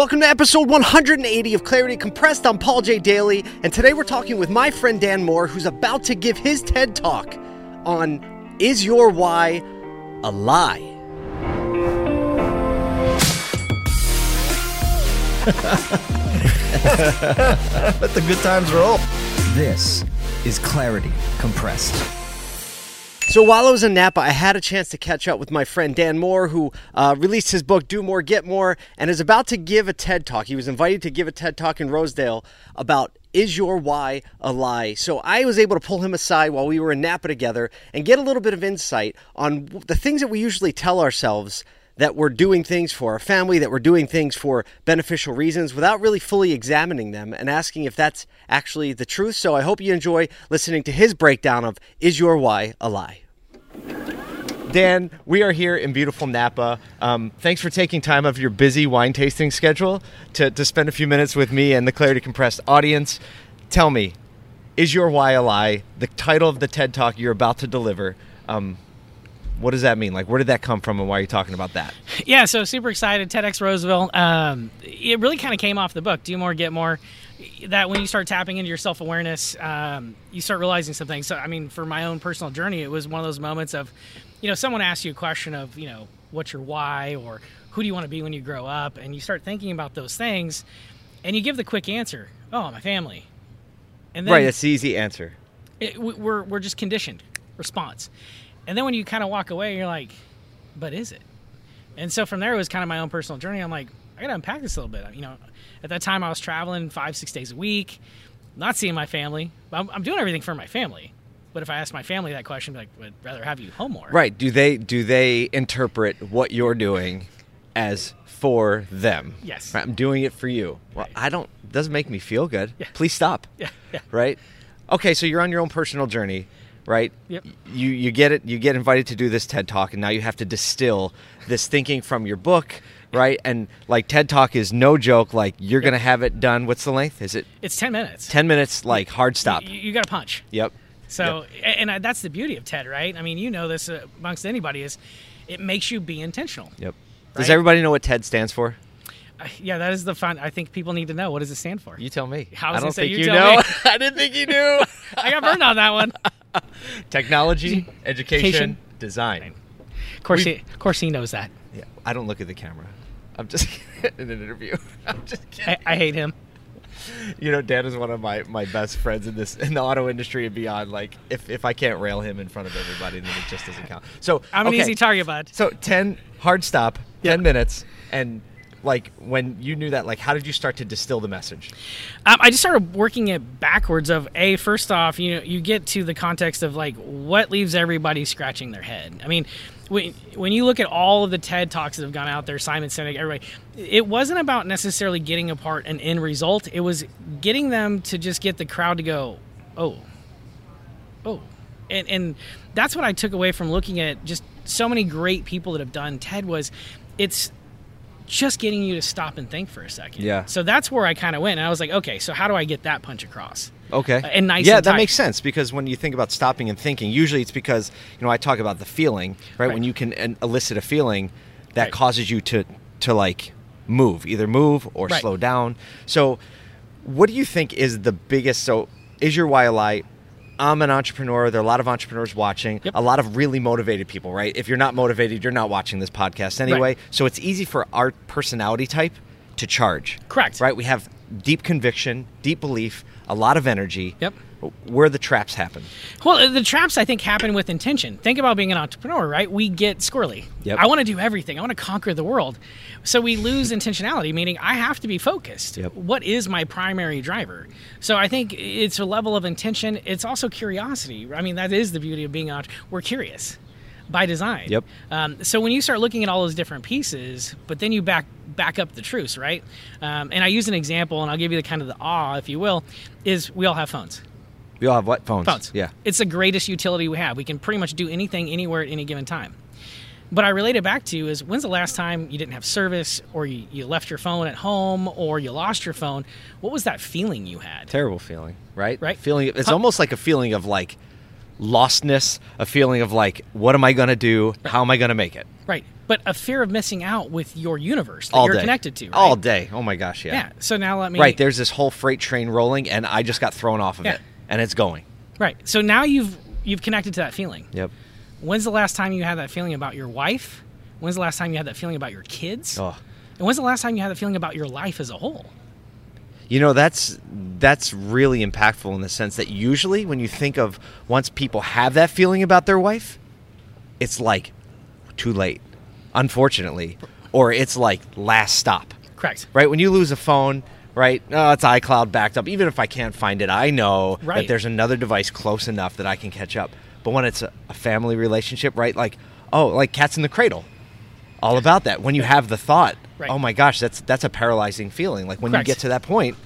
Welcome to episode 180 of Clarity Compressed. I'm Paul J. Daly, and today we're talking with my friend Dan Moore, who's about to give his TED Talk on Is Your Why a Lie? Let the good times roll. This is Clarity Compressed. So while I was in Napa, I had a chance to catch up with my friend Dan Moore, who uh, released his book "Do More, Get More" and is about to give a TED talk. He was invited to give a TED talk in Rosedale about "Is Your Why a Lie?" So I was able to pull him aside while we were in Napa together and get a little bit of insight on the things that we usually tell ourselves that we're doing things for our family, that we're doing things for beneficial reasons without really fully examining them and asking if that's actually the truth. So I hope you enjoy listening to his breakdown of Is Your Why a Lie? Dan, we are here in beautiful Napa. Um, thanks for taking time of your busy wine tasting schedule to, to spend a few minutes with me and the Clarity Compressed audience. Tell me, is your why a lie? The title of the TED Talk you're about to deliver. Um, what does that mean? Like, where did that come from, and why are you talking about that? Yeah, so super excited. TEDx Roseville. Um, it really kind of came off the book. Do more, get more. That when you start tapping into your self awareness, um, you start realizing some things. So, I mean, for my own personal journey, it was one of those moments of, you know, someone asks you a question of, you know, what's your why or who do you want to be when you grow up, and you start thinking about those things, and you give the quick answer. Oh, my family. And then right, that's the easy answer. It, we're we're just conditioned response. And then when you kind of walk away, you're like, but is it? And so from there, it was kind of my own personal journey. I'm like, I got to unpack this a little bit. You know, at that time, I was traveling five, six days a week, not seeing my family. I'm, I'm doing everything for my family. But if I ask my family that question, like, would rather have you home more. Right? Do they do they interpret what you're doing as for them? Yes. Right? I'm doing it for you. Well, right. I don't. Doesn't make me feel good. Yeah. Please stop. Yeah. Yeah. Right. Okay, so you're on your own personal journey right? Yep. You you get it. You get invited to do this TED talk, and now you have to distill this thinking from your book, right? And like TED talk is no joke. Like you're yep. gonna have it done. What's the length? Is it? It's ten minutes. Ten minutes, like hard stop. You, you got to punch. Yep. So, yep. and that's the beauty of TED, right? I mean, you know this uh, amongst anybody is, it makes you be intentional. Yep. Does everybody know what TED stands for? Uh, yeah, that is the fun. I think people need to know. What does it stand for? You tell me. How I don't think you, you know. I didn't think you knew. I got burned on that one. Technology, education, design. Of course, he, of course, he knows that. Yeah, I don't look at the camera. I'm just in an interview. I'm just kidding. I, I hate him. You know, Dan is one of my, my best friends in this in the auto industry and beyond. Like, if, if I can't rail him in front of everybody, then it just doesn't count. So I'm okay. an easy target, bud. So ten hard stop, ten minutes, and like when you knew that like how did you start to distill the message? Um, i just started working it backwards of a first off you know you get to the context of like what leaves everybody scratching their head. I mean when, when you look at all of the ted talks that have gone out there simon sinek everybody it wasn't about necessarily getting apart an end result. It was getting them to just get the crowd to go oh oh. And, and that's what i took away from looking at just so many great people that have done ted was it's just getting you to stop and think for a second. Yeah. So that's where I kind of went. And I was like, okay, so how do I get that punch across? Okay. Uh, and nice. Yeah, and that makes sense because when you think about stopping and thinking, usually it's because you know I talk about the feeling, right? right. When you can elicit a feeling that right. causes you to to like move, either move or right. slow down. So, what do you think is the biggest? So, is your why a lie? I'm an entrepreneur. There are a lot of entrepreneurs watching, yep. a lot of really motivated people, right? If you're not motivated, you're not watching this podcast anyway. Right. So it's easy for our personality type to charge. Correct. Right? We have deep conviction, deep belief, a lot of energy. Yep where the traps happen. Well, the traps I think happen with intention. Think about being an entrepreneur, right? We get squirrely. Yep. I want to do everything. I want to conquer the world. So we lose intentionality, meaning I have to be focused. Yep. What is my primary driver? So I think it's a level of intention. It's also curiosity. I mean, that is the beauty of being an We're curious by design. Yep. Um, so when you start looking at all those different pieces, but then you back back up the truce, right? Um, and I use an example, and I'll give you the kind of the awe, if you will, is we all have phones. We all have what phones? Phones. Yeah. It's the greatest utility we have. We can pretty much do anything anywhere at any given time. But I relate it back to is when's the last time you didn't have service or you, you left your phone at home or you lost your phone? What was that feeling you had? Terrible feeling, right? Right. Feeling it's almost like a feeling of like lostness, a feeling of like what am I going to do? Right. How am I going to make it? Right. but a fear of missing out with your universe that all you're day. connected to. Right? all day. Oh my gosh, yeah. Yeah. So now let me. Right, there's this whole freight train rolling, and I just got thrown off of Yeah. it, and it's going. Right. So now you've you've connected to that feeling. Yep. When's the last time you had that feeling about your wife? When's the last time you had that feeling about your kids? Oh, And when's the last time you had that feeling about your life as a whole? you know that's that's really impactful in the sense that usually when you think of once people have that feeling about their wife, it's like too late, unfortunately, or it's like last stop. Correct. right? When you lose a phone, right? Oh, it's iCloud backed up. Even if I can't find it, I know that there's another device close enough that I can catch up. But when it's a, a family relationship, right? Like, oh, like cats in the cradle. All about that. When you have the thought, Right. oh my gosh, that's that's a paralyzing feeling. Like when Correct. you get to that point,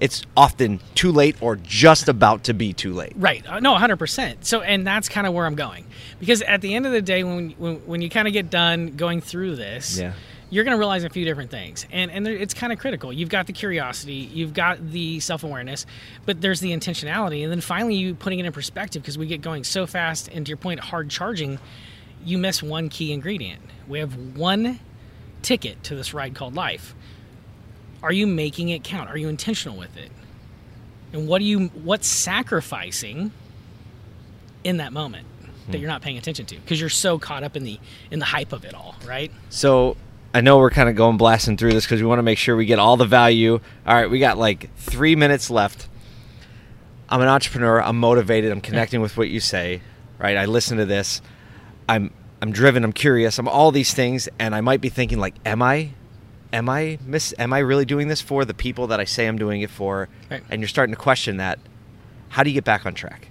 it's often too late or just about to be too late. Right. Uh, no, 100%. So, and that's kind of where I'm going. Because at the end of the day, when, when, when you kind of get done going through this, Yeah. You're going to realize a few different things. And, and it's kind of critical. You've got the curiosity, you've got the self awareness, but there's the intentionality. And then finally, you putting it in perspective because we get going so fast. And to your point, hard charging, you miss one key ingredient. We have one ticket to this ride called life. Are you making it count? Are you intentional with it? And what are you what's sacrificing in that moment that hmm. you're not paying attention to because you're so caught up in the in the hype of it all, right? So I know we're kind of going blasting through this because we want to make sure we get all the value. All right, we got like three minutes left. I'm an entrepreneur. I'm motivated. I'm connecting with what you say. Right. I listen to this. I'm I'm driven. I'm curious. I'm all these things, and I might be thinking like, am I, am I miss? Am I really doing this for the people that I say I'm doing it for? Right. And you're starting to question that. How do you get back on track?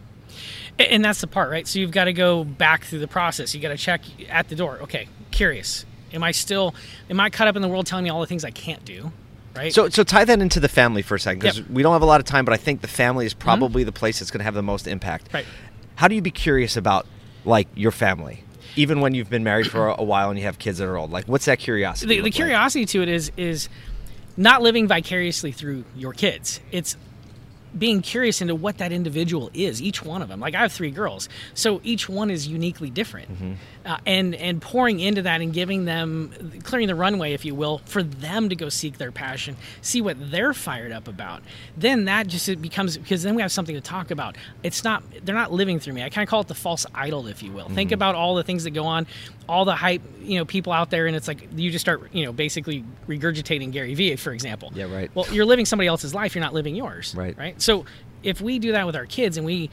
And that's the part, right? So you've got to go back through the process. You got to check at the door. Okay, curious. Am I still am I caught up in the world telling me all the things I can't do? Right? So, so tie that into the family for a second because Yep. we don't have a lot of time, but I think the family is mm-hmm. probably the place that's going to have the most impact. Right. How do you be curious about like your family, even when you've been married for a, while and you have kids that are old? Like, what's that curiosity? the, the like? curiosity to it is is not living vicariously through your kids. It's being curious into what that individual is, each one of them. Like I have three girls, so each one is uniquely different, Mm-hmm. uh, and and pouring into that and giving them, clearing the runway, if you will, for them to go seek their passion, see what they're fired up about. Then that just it becomes because then we have something to talk about. It's not they're not living through me. I kind of call it the false idol, if you will. Mm-hmm. Think about all the things that go on, all the hype, you know, people out there, and it's like you just start, you know, basically regurgitating Gary Vee, for example. Yeah, right. Well, you're living somebody else's life. You're not living yours. Right. Right. So if we do that with our kids and we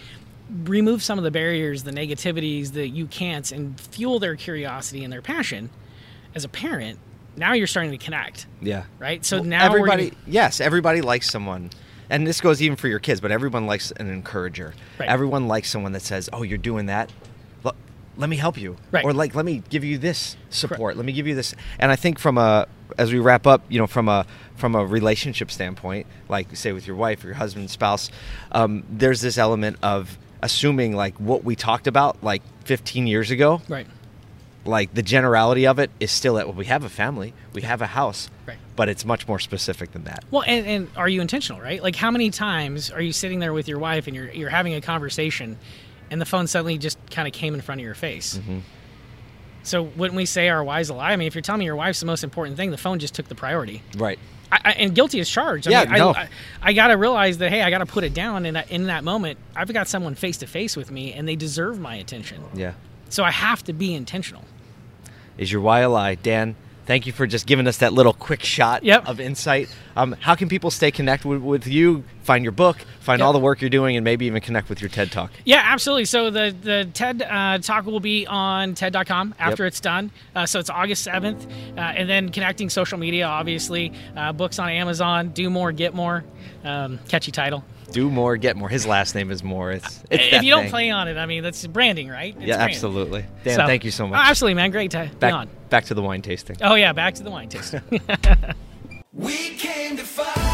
remove some of the barriers, the negativities, the you can'ts, and fuel their curiosity and their passion, as a parent, now you're starting to connect. Yeah. Right. So Well, now everybody, gonna, yes, everybody likes someone, and this goes even for your kids. But everyone likes an encourager. Right. Everyone likes someone that says, "Oh, you're doing that. Look, let me help you." Right. Or like, let me give you this support. Let me give you this. And I think from a as we wrap up, you know, from a from a relationship standpoint, like say with your wife or your husband, spouse, um, there's this element of assuming like what we talked about like 15 years ago right. like the generality of it is still that well, we have a family, we have a house, Right. but it's much more specific than that. Well, and, and are you intentional, right? Like, how many times are you sitting there with your wife and you're you're having a conversation, and the phone suddenly just kind of came in front of your face? Mm-hmm. So wouldn't we say our wives a lie? I mean, if you're telling me your wife's the most important thing, the phone just took the priority. Right. I, I, and guilty as charged. I Yeah, mean, no. I, I got to realize that hey, I got to put it down. And in that moment, I've got someone face to face with me, and they deserve my attention. Yeah. So I have to be intentional. Is your why a lie, Dan? Thank you for just giving us that little quick shot Yep. of insight. Um, how can people stay connected with, with you, find your book, find Yep. all the work you're doing, and maybe even connect with your TED Talk? Yeah, absolutely. So the the TED uh, talk will be on TED.com after Yep. it's done. Uh, so it's August seventh, uh, and then connecting social media, obviously, uh, books on Amazon. Do more, get more. Um, catchy title. Do more, get more. His last name is more. It's, it's if you don't thing. play on it, I mean that's branding, right? It's yeah, branding. absolutely. Dan, So- thank you so much. absolutely, man. Great to be on. back, back to the wine tasting. Oh yeah, back to the wine tasting. We came to fight.